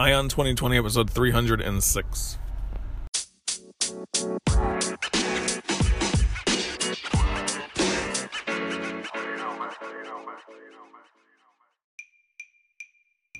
Eye on 2020, episode 306.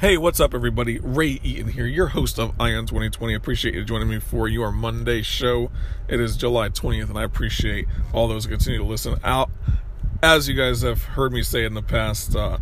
Hey, what's up, everybody? Ray Eaton here, your host of Eye on 2020. Appreciate you joining me for your Monday show. It is July 20th, and I appreciate all those who continue to listen out. As you guys have heard me say in the past, uh,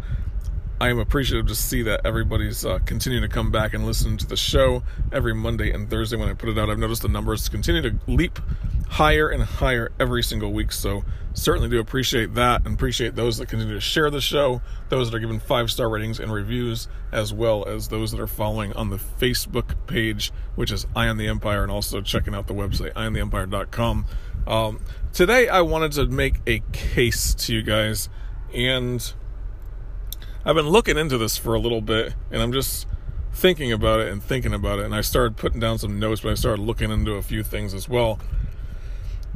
I am appreciative to see that everybody's uh, continuing to come back and listen to the show every Monday and Thursday when I put it out. I've noticed the numbers continue to leap higher and higher every single week. So certainly do appreciate that and appreciate those that continue to share the show, those that are giving five star ratings and reviews, as well as those that are following on the Facebook page, which is Eye on the Empire, and also checking out the website, eyeontheempire.com. Um, today I wanted to make a case to you guys and I've been looking into this for a little bit, and I'm just thinking about it and thinking about it. And I started putting down some notes, but I started looking into a few things as well.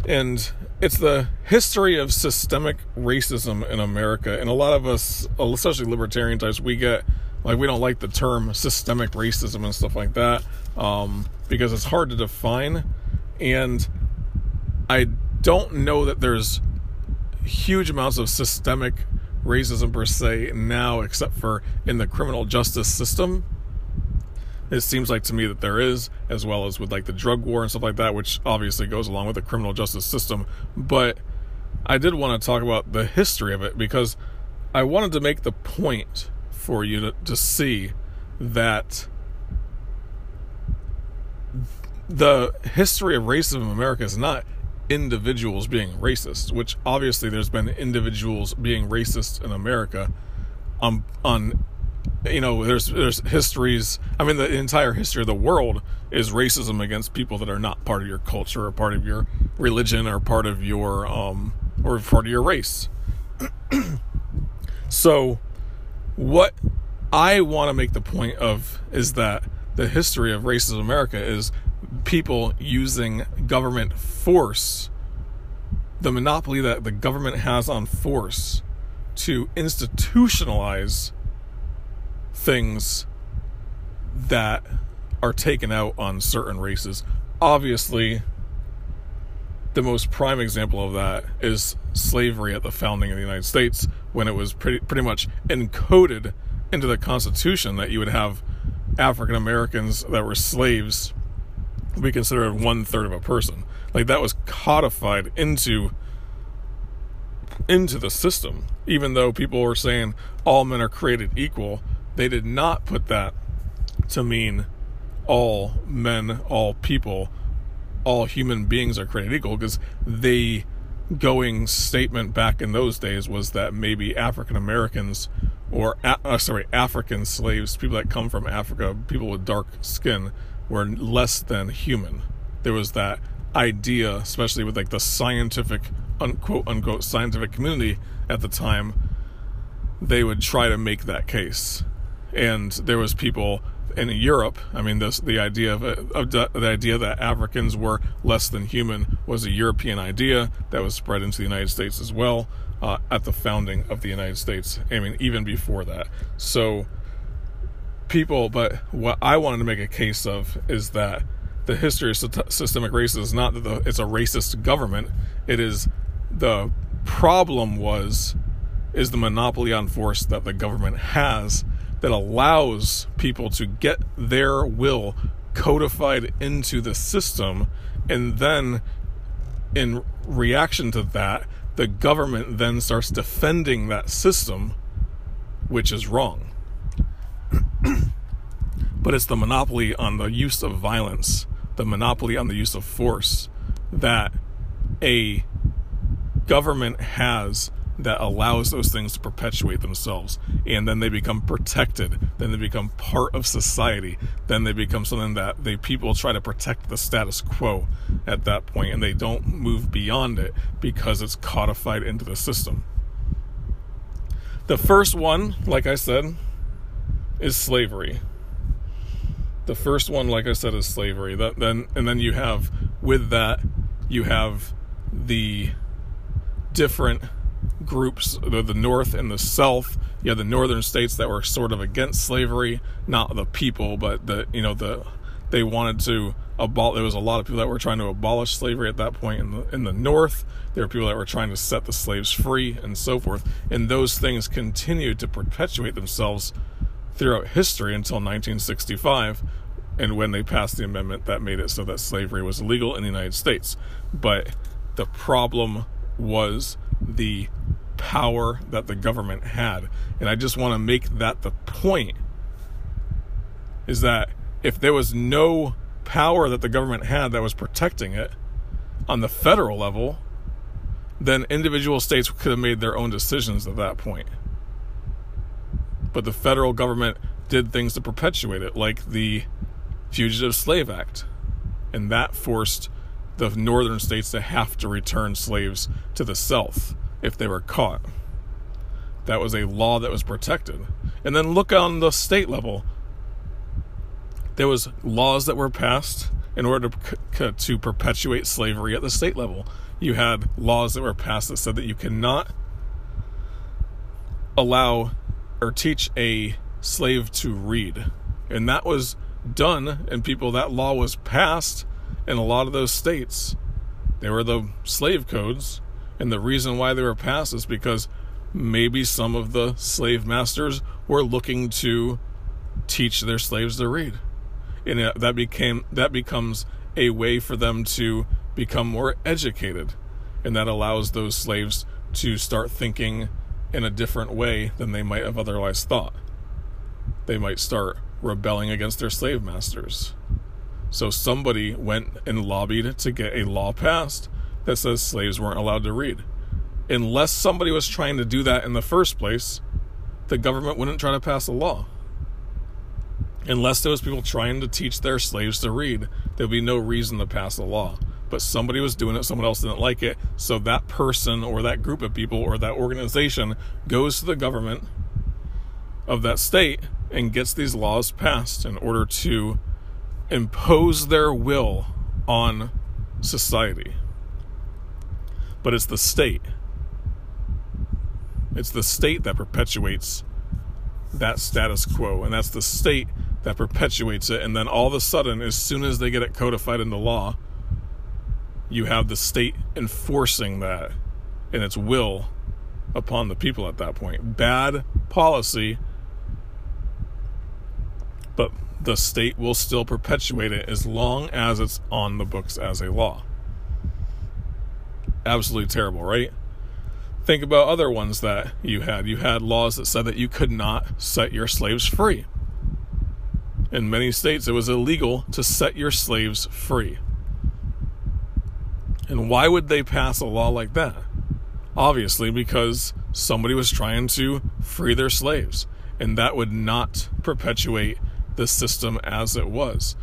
And it's the history of systemic racism in America. And a lot of us, especially libertarian types, we get like we don't like the term systemic racism and stuff like that um, because it's hard to define. And I don't know that there's huge amounts of systemic racism per se now, except for in the criminal justice system. It seems like to me that there is, as well as with like the drug war and stuff like that, which obviously goes along with the criminal justice system. But I did want to talk about the history of it because I wanted to make the point for you to, to see that the history of racism in America is not individuals being racist, which obviously there's been individuals being racist in America um, on on you know there's there's histories I mean the entire history of the world is racism against people that are not part of your culture or part of your religion or part of your um or part of your race. so what I want to make the point of is that the history of racism in America is people using government force, the monopoly that the government has on force to institutionalize things that are taken out on certain races. Obviously, the most prime example of that is slavery at the founding of the United States when it was pretty pretty much encoded into the Constitution that you would have African Americans that were slaves be considered one third of a person. Like that was codified into into the system. Even though people were saying all men are created equal, they did not put that to mean all men, all people, all human beings are created equal because the going statement back in those days was that maybe African Americans or uh, sorry African slaves, people that come from Africa, people with dark skin were less than human. There was that idea, especially with like the scientific, unquote, unquote, scientific community at the time, they would try to make that case. And there was people in Europe. I mean, this the idea of, of the, idea that Africans were less than human was a European idea that was spread into the United States as well uh, at the founding of the United States. I mean, even before that. So people, but what I wanted to make a case of is that the history of systemic racism is not that the, it's a racist government. It is the problem was is the monopoly on force that the government has that allows people to get their will codified into the system and then in reaction to that the government then starts defending that system which is wrong. But it's the monopoly on the use of violence, the monopoly on the use of force that a government has that allows those things to perpetuate themselves. And then they become protected. Then they become part of society. Then they become something that they people try to protect the status quo at that point and they don't move beyond it because it's codified into the system. The first one like i said is slavery. The first one like i said is slavery. That then and then you have with that you have the different groups, the, the North and the South. You had the northern states that were sort of against slavery, not the people, but the you know the they wanted to abolish. There was a lot of people that were trying to abolish slavery at that point in the in the North. There were people that were trying to set the slaves free and so forth. And those things continued to perpetuate themselves throughout history until 1965, and when they passed the amendment that made it so that slavery was illegal in the United States. But the problem was the power that the government had. And I just want to make that the point is that if there was no power that the government had that was protecting it on the federal level, then individual states could have made their own decisions at that point. But the federal government did things to perpetuate it, like the Fugitive Slave Act. And that forced the northern states to have to return slaves to the south if they were caught. That was a law that was protected. And then look on the state level. There was laws that were passed in order to, to perpetuate slavery at the state level. You had laws that were passed that said that you cannot allow or teach a slave to read. And that was done, and people, that law was passed in a lot of those states. They were the slave codes, and the reason why they were passed is because maybe some of the slave masters were looking to teach their slaves to read. And that became that becomes a way for them to become more educated. And that allows those slaves to start thinking in a different way than they might have otherwise thought. They might start rebelling against their slave masters. So somebody went and lobbied to get a law passed that says slaves weren't allowed to read. Unless somebody was trying to do that in the first place, the government wouldn't try to pass a law. Unless there was people trying to teach their slaves to read, there'd be no reason to pass a law. But somebody was doing it, someone else didn't like it, so that person or that group of people or that organization goes to the government of that state and gets these laws passed in order to impose their will on society. But it's the state. It's the state that perpetuates that status quo, and that's the state that perpetuates it. And then all of a sudden, as soon as they get it codified into law, you have the state enforcing that and its will upon the people at that point. Bad policy, but the state will still perpetuate it as long as it's on the books as a law. Absolutely terrible, right? Think about other ones that you had. You had laws that said that you could not set your slaves free. In many states, it was illegal to set your slaves free. And why would they pass a law like that? Obviously, because somebody was trying to free their slaves, and that would not perpetuate the system as it was.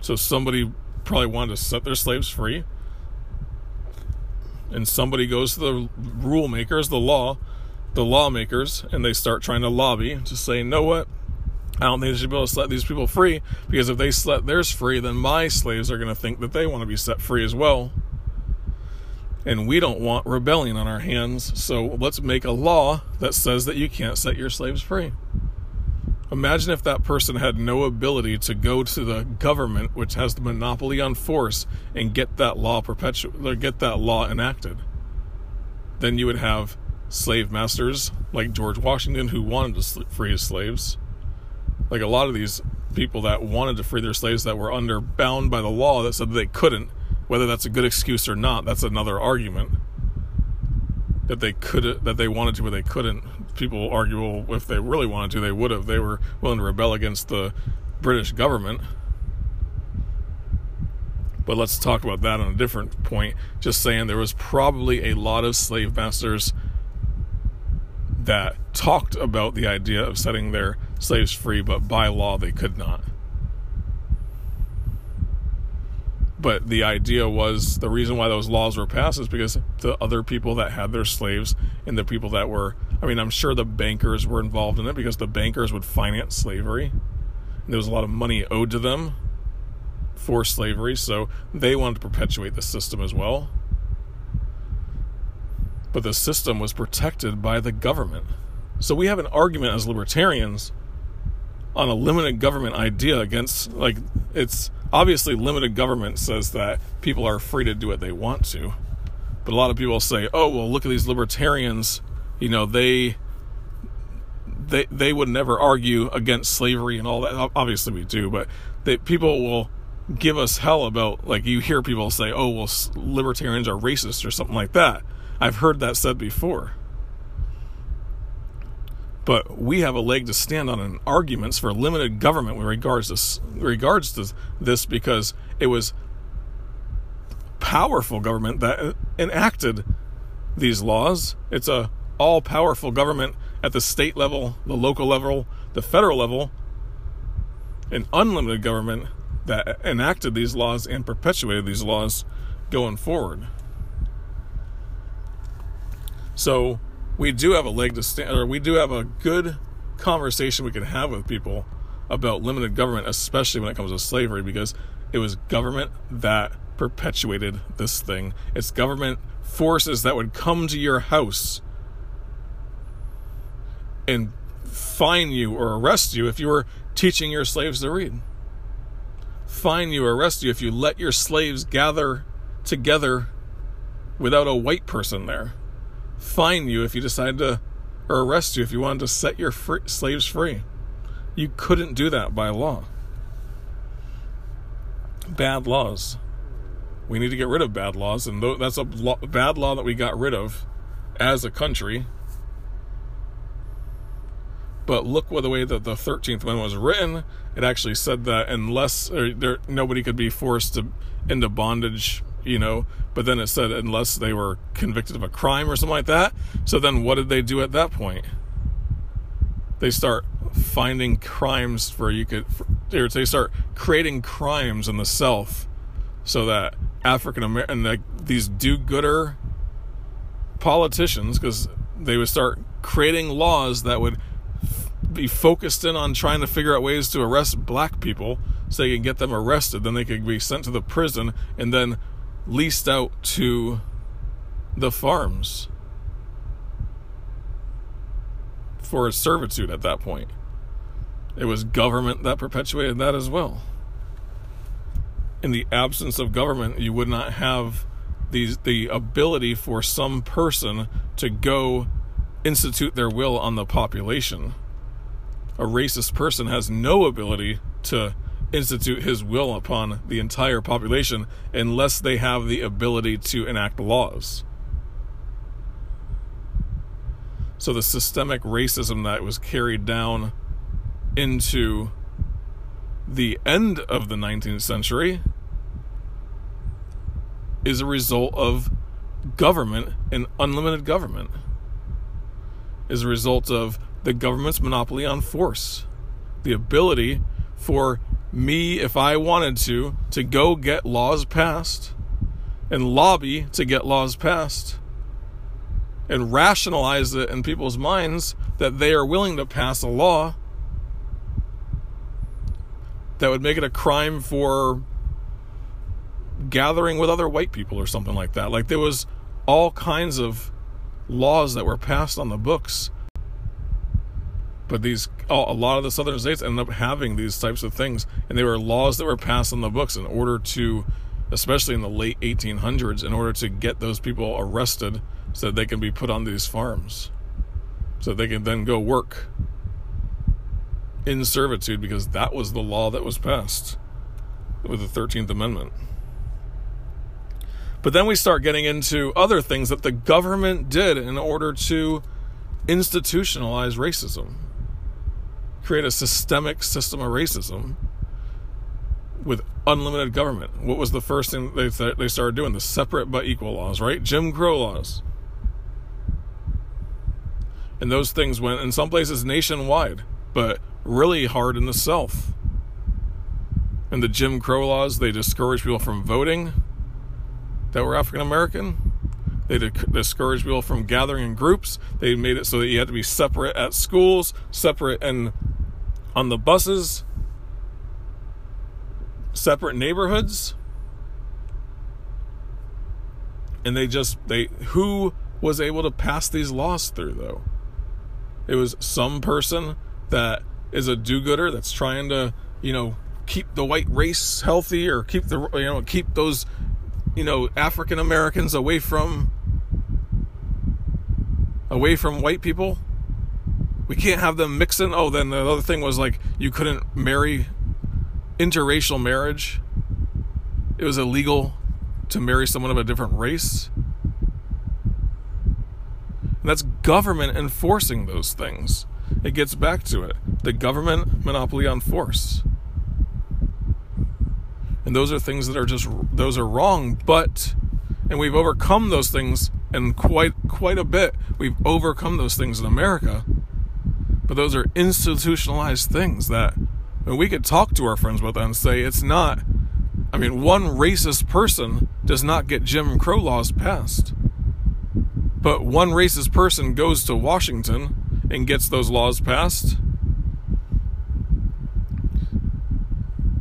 So somebody probably wanted to set their slaves free, and somebody goes to the rule makers, the law, the lawmakers, and they start trying to lobby to say, know what? I don't think they should be able to set these people free because if they set theirs free, then my slaves are going to think that they want to be set free as well. And we don't want rebellion on our hands, so let's make a law that says that you can't set your slaves free. Imagine if that person had no ability to go to the government, which has the monopoly on force, and get that law perpetu- or get that law enacted. Then you would have slave masters like George Washington who wanted to free his slaves. Like a lot of these people that wanted to free their slaves that were under bound by the law that said they couldn't. Whether that's a good excuse or not, that's another argument. That they could that they wanted to but they couldn't people argue, well, if they really wanted to, they would have. They were willing to rebel against the British government. But let's talk about that on a different point. Just saying, there was probably a lot of slave masters that talked about the idea of setting their slaves free, but by law they could not. But the idea was the reason why those laws were passed is because the other people that had their slaves and the people that were, I mean, I'm sure the bankers were involved in it because the bankers would finance slavery. And there was a lot of money owed to them for slavery, so they wanted to perpetuate the system as well. But the system was protected by the government. So we have an argument as libertarians on a limited government idea against, like, it's obviously limited government says that people are free to do what they want to. But a lot of people say, oh, well, look at these libertarians. You know, they they they would never argue against slavery and all that. Obviously, we do, but they, people will give us hell about like you hear people say, "Oh, well, libertarians are racist" or something like that. I've heard that said before. But we have a leg to stand on in arguments for limited government with regards to regards to this because it was powerful government that uh, enacted these laws. It's a all powerful government at the state level, the local level, the federal level, an unlimited government that enacted these laws and perpetuated these laws going forward. So we do have a leg to stand, or we do have a good conversation we can have with people about limited government, especially when it comes to slavery, because it was government that perpetuated this thing. It's government forces that would come to your house and fine you or arrest you if you were teaching your slaves to read. Fine you or arrest you if you let your slaves gather together without a white person there. Fine you if you decide to, or arrest you if you wanted to set your free, slaves free. You couldn't do that by law. Bad laws. We need to get rid of bad laws, and that's a bad law that we got rid of as a country but look what the way that the Thirteenth Amendment was written. It actually said that unless there nobody could be forced to into bondage, you know. But then it said unless they were convicted of a crime or something like that. So then what did they do at that point? They start finding crimes for you could. For, they start creating crimes in the South, so that African American like these do-gooder politicians, because they would start creating laws that would be focused in on trying to figure out ways to arrest black people so they can get them arrested. Then they could be sent to the prison and then leased out to the farms for a servitude at that point. It was government that perpetuated that as well. In the absence of government, you would not have these the ability for some person to go institute their will on the population a racist person has no ability to institute his will upon the entire population unless they have the ability to enact laws. So the systemic racism that was carried down into the end of the 19th century is a result of government and unlimited government. Is a result of the government's monopoly on force. The ability for me, if I wanted to, to go get laws passed and lobby to get laws passed and rationalize it in people's minds that they are willing to pass a law that would make it a crime for gathering with other white people or something like that. Like there was all kinds of laws that were passed on the books but these a lot of the southern states ended up having these types of things and they were laws that were passed on the books in order to especially in the late 1800s in order to get those people arrested so that they can be put on these farms. So they can then go work in servitude because that was the law that was passed with the 13th amendment. But then we start getting into other things that the government did in order to institutionalize racism create a systemic system of racism with unlimited government. What was the first thing they th- they started doing? The separate but equal laws, right? Jim Crow laws. And those things went in some places nationwide, but really hard in the South. And the Jim Crow laws, they discouraged people from voting that were African American. They discouraged people from gathering in groups. They made it so that you had to be separate at schools, separate and on the buses, separate neighborhoods. And they just they who was able to pass these laws through though? It was some person that is a do-gooder that's trying to, you know, keep the white race healthy or keep the you know keep those you know African Americans away from away from white people. We can't have them mixing. Oh, then the other thing was like you couldn't marry interracial marriage. It was illegal to marry someone of a different race. And that's government enforcing those things. It gets back to it. The government monopoly on force. And those are things that are just those are wrong, but and we've overcome those things and quite quite a bit. We've overcome those things in America. But those are institutionalized things that and we could talk to our friends about that and say it's not I mean, one racist person does not get Jim Crow laws passed. But one racist person goes to Washington and gets those laws passed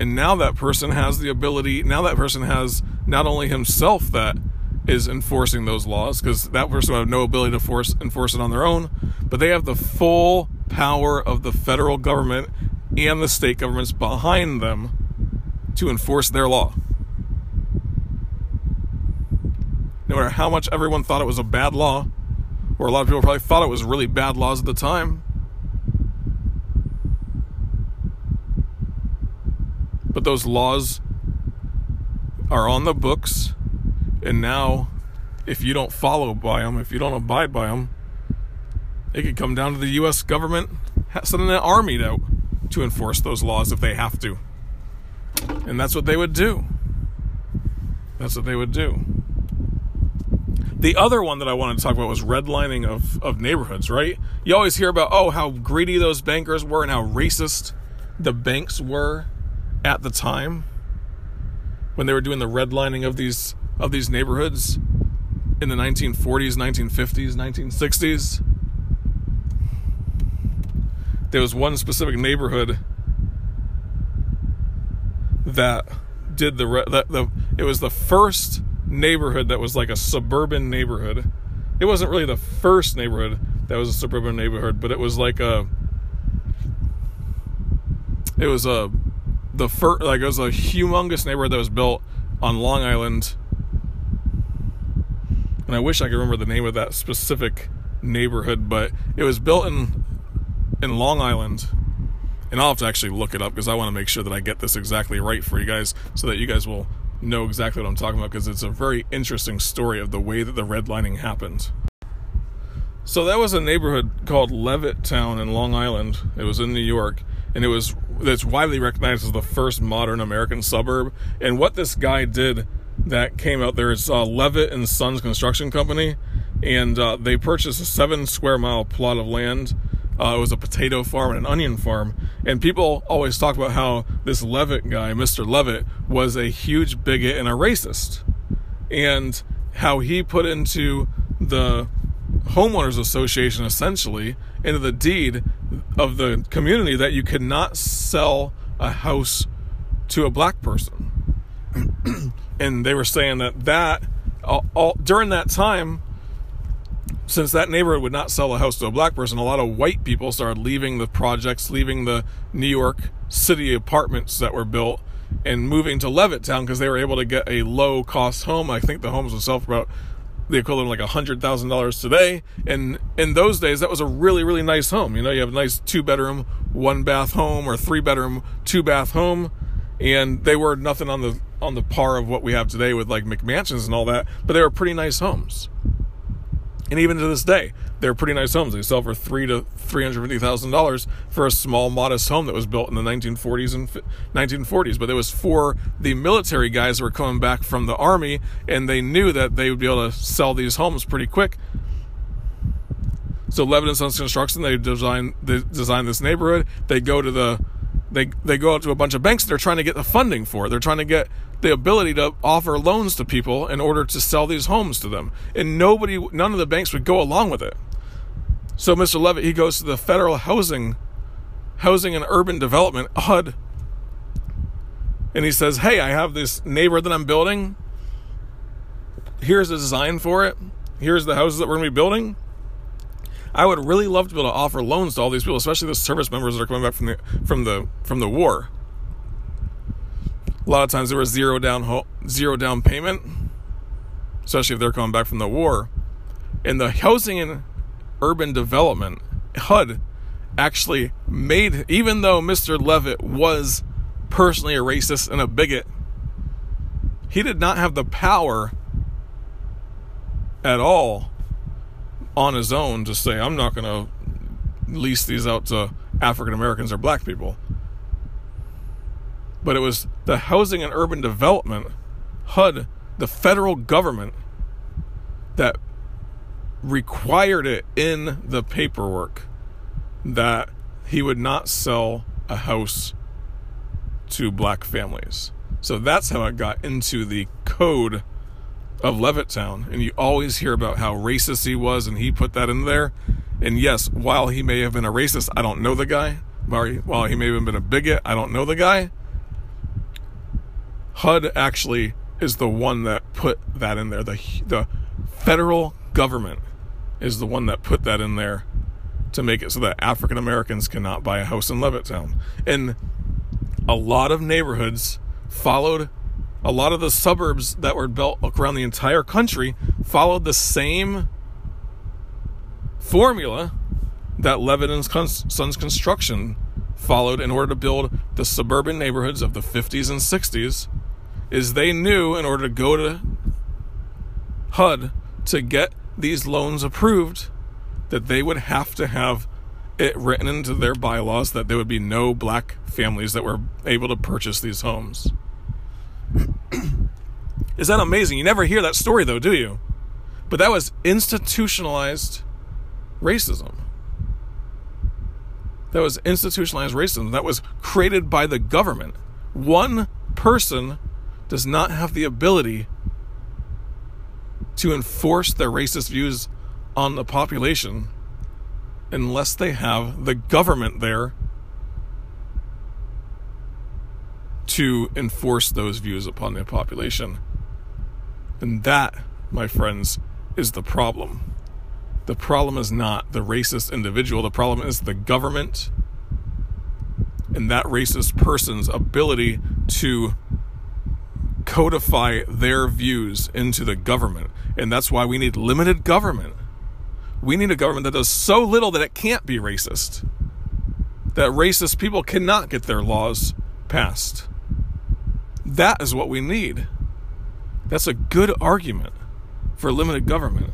And now that person has the ability, now that person has not only himself that is enforcing those laws, because that person would have no ability to force enforce it on their own, but they have the full power of the federal government and the state governments behind them to enforce their law. No matter how much everyone thought it was a bad law, or a lot of people probably thought it was really bad laws at the time, But those laws are on the books, and now if you don't follow by them, if you don't abide by them, it could come down to the U.S. government sending an army out to enforce those laws if they have to. And that's what they would do. That's what they would do. The other one that I wanted to talk about was redlining of, of neighborhoods, right? You always hear about, oh, how greedy those bankers were and how racist the banks were at the time when they were doing the redlining of these of these neighborhoods in the 1940s, 1950s, 1960s. There was one specific neighborhood that did the that the it was the first neighborhood that was like a suburban neighborhood. It wasn't really the first neighborhood that was a suburban neighborhood, but it was like a it was a the first like it was a humongous neighborhood that was built on Long Island. And I wish I could remember the name of that specific neighborhood, but it was built in in Long Island. And I'll have to actually look it up because I want to make sure that I get this exactly right for you guys so that you guys will know exactly what I'm talking about because it's a very interesting story of the way that the redlining happened. So that was a neighborhood called Levittown in Long Island. It was in New York and it was that's widely recognized as the first modern American suburb. And what this guy did that came out there is uh, Levitt and Sons Construction Company, and uh, they purchased a seven square mile plot of land. Uh, it was a potato farm and an onion farm. And people always talk about how this Levitt guy, Mr. Levitt, was a huge bigot and a racist. And how he put into the homeowners association essentially into the deed of the community that you could not sell a house to a black person. and they were saying that that all, all, during that time since that neighborhood would not sell a house to a black person, a lot of white people started leaving the projects, leaving the New York City apartments that were built, and moving to Levittown because they were able to get a low cost home. I think the homes would sell for about the equivalent of like hundred thousand dollars today. And in those days, that was a really, really nice home. You know, you have a nice two bedroom, one bath home, or three bedroom, two bath home, and they were nothing on the on the par of what we have today with like McMansions and all that, but they were pretty nice homes. And even to this day, they're pretty nice homes. They sell for three to three hundred fifty thousand dollars for a small, modest home that was built in the nineteen forties and nineteen forties. But it was for the military guys who were coming back from the army, and they knew that they would be able to sell these homes pretty quick. So Levitt Sons Construction, they design they design this neighborhood. They go to the they they go out to a bunch of banks. They're trying to get the funding for it. They're trying to get the ability to offer loans to people in order to sell these homes to them. And nobody, none of the banks would go along with it. So Mr. Levitt, he goes to the Federal Housing, Housing and Urban Development HUD, and he says, "Hey, I have this neighborhood that I'm building. Here's the design for it. Here's the houses that we're going to be building." I would really love to be able to offer loans to all these people, especially the service members that are coming back from the from the from the war. A lot of times there was zero down zero down payment, especially if they're coming back from the war. And the housing and urban development HUD actually made, even though Mr. Levitt was personally a racist and a bigot, he did not have the power at all on his own to say, I'm not going to lease these out to African Americans or black people. But it was the Housing and Urban Development, HUD, the federal government, that required it in the paperwork that he would not sell a house to black families. So that's how it got into the code of Levittown. And you always hear about how racist he was, and he put that in there. And yes, while he may have been a racist, I don't know the guy. While he may have been a bigot, I don't know the guy. HUD actually is the one that put that in there. The, the federal government is the one that put that in there to make it so that African Americans cannot buy a house in Levittown. And a lot of neighborhoods followed a lot of the suburbs that were built around the entire country followed the same formula that Levitt and Sons Construction followed in order to build the suburban neighborhoods of the 50s and 60s is they knew in order to go to HUD to get these loans approved that they would have to have it written into their bylaws that there would be no black families that were able to purchase these homes. Is that amazing? You never hear that story though, do you? But that was institutionalized racism. That was institutionalized racism. That was created by the government. One person does not have the ability to enforce their racist views on the population unless they have the government there to enforce those views upon the population. And that, my friends, is the problem. The problem is not the racist individual, the problem is the government and that racist person's ability to codify their views into the government. And that's why we need limited government. We need a government that does so little that it can't be racist. That racist people cannot get their laws passed. That is what we need. That's a good argument for limited government.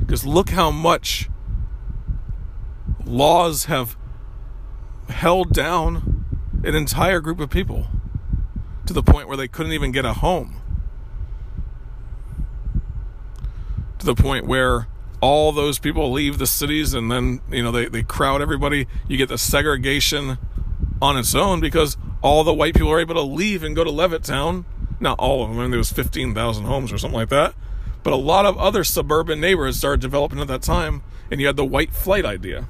Because look how much laws have held down an entire group of people to the point where they couldn't even get a home. To the point where all those people leave the cities and then, you know, they, they crowd everybody. You get the segregation on its own because all the white people are able to leave and go to Levittown. Not all of them. I mean, there was 15,000 homes or something like that. But a lot of other suburban neighborhoods started developing at that time, and you had the white flight idea.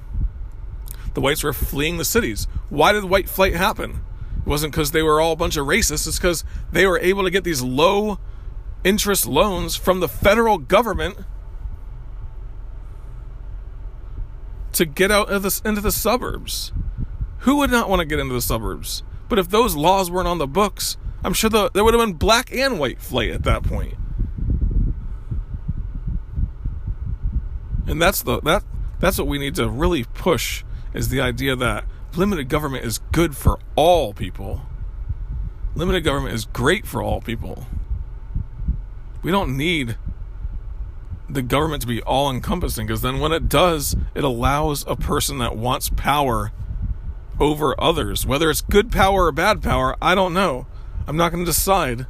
The whites were fleeing the cities. Why did white flight happen? It wasn't because they were all a bunch of racists. It's because they were able to get these low interest loans from the federal government to get out of into the suburbs. Who would not want to get into the suburbs? But if those laws weren't on the books, I'm sure the, there would have been black and white flight at that point. And that's the that that's what we need to really push is the idea that limited government is good for all people. Limited government is great for all people. We don't need the government to be all encompassing because then when it does, it allows a person that wants power over others. Whether it's good power or bad power, I don't know. I'm not going to decide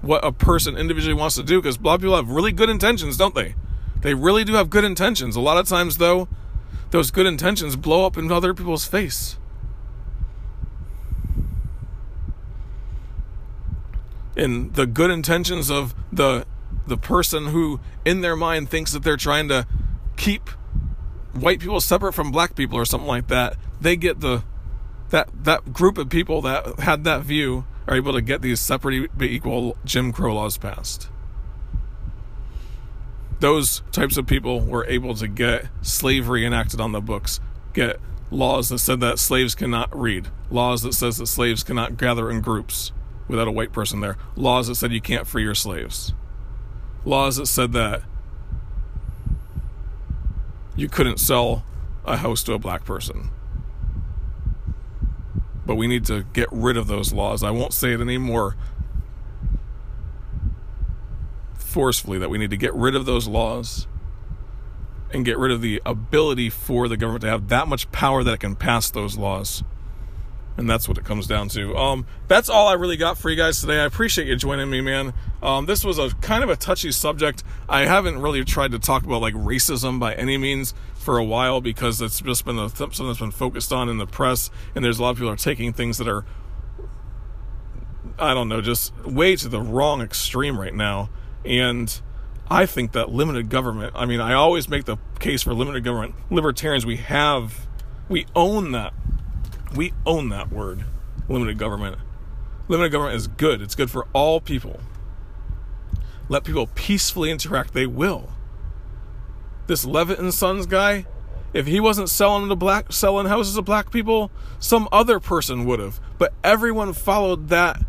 what a person individually wants to do because a lot of people have really good intentions, don't they? They really do have good intentions. A lot of times, though, those good intentions blow up in other people's face. And the good intentions of the the person who in their mind thinks that they're trying to keep white people separate from black people or something like that, they get the that that group of people that had that view are able to get these separate but equal Jim Crow laws passed. Those types of people were able to get slavery enacted on the books, get laws that said that slaves cannot read, laws that says that slaves cannot gather in groups without a white person there, laws that said you can't free your slaves, laws that said that you couldn't sell a house to a black person. But we need to get rid of those laws. I won't say it anymore forcefully that we need to get rid of those laws and get rid of the ability for the government to have that much power that it can pass those laws. And that's what it comes down to. Um, that's all I really got for you guys today. I appreciate you joining me, man. Um, this was a kind of a touchy subject. I haven't really tried to talk about like racism by any means for a while because it's just been a, something that's been focused on in the press, and there's a lot of people are taking things that are, I don't know, just way to the wrong extreme right now. And I think that limited government. I mean, I always make the case for limited government. Libertarians, we have, we own that we own that word, limited government. Limited government is good. It's good for all people. Let people peacefully interact. They will. This Levitt and Sons guy, if he wasn't selling to black selling houses to black people, some other person would have. But everyone followed that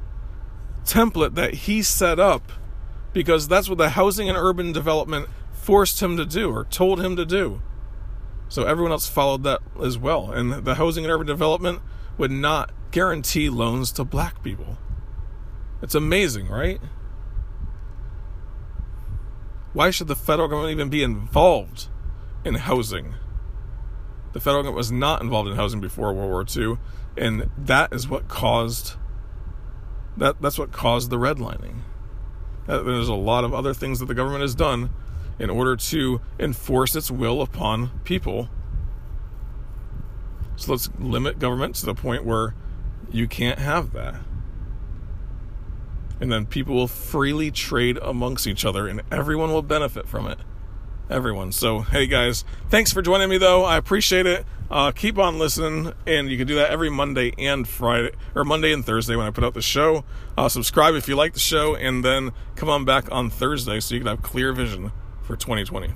template that he set up because that's what the housing and urban development forced him to do or told him to do. So everyone else followed that as well. And the housing and urban development would not guarantee loans to black people. It's amazing, right? Why should the federal government even be involved in housing? The federal government was not involved in housing before World War II, and that is what caused that that's what caused the redlining. There's a lot of other things that the government has done in order to enforce its will upon people. So let's limit government to the point where you can't have that. And then people will freely trade amongst each other and everyone will benefit from it. Everyone. So, hey guys, thanks for joining me though. I appreciate it. Uh, keep on listening, and you can do that every Monday and Friday, or Monday and Thursday when I put out the show. Uh, subscribe if you like the show, and then come on back on Thursday so you can have clear vision for 2020.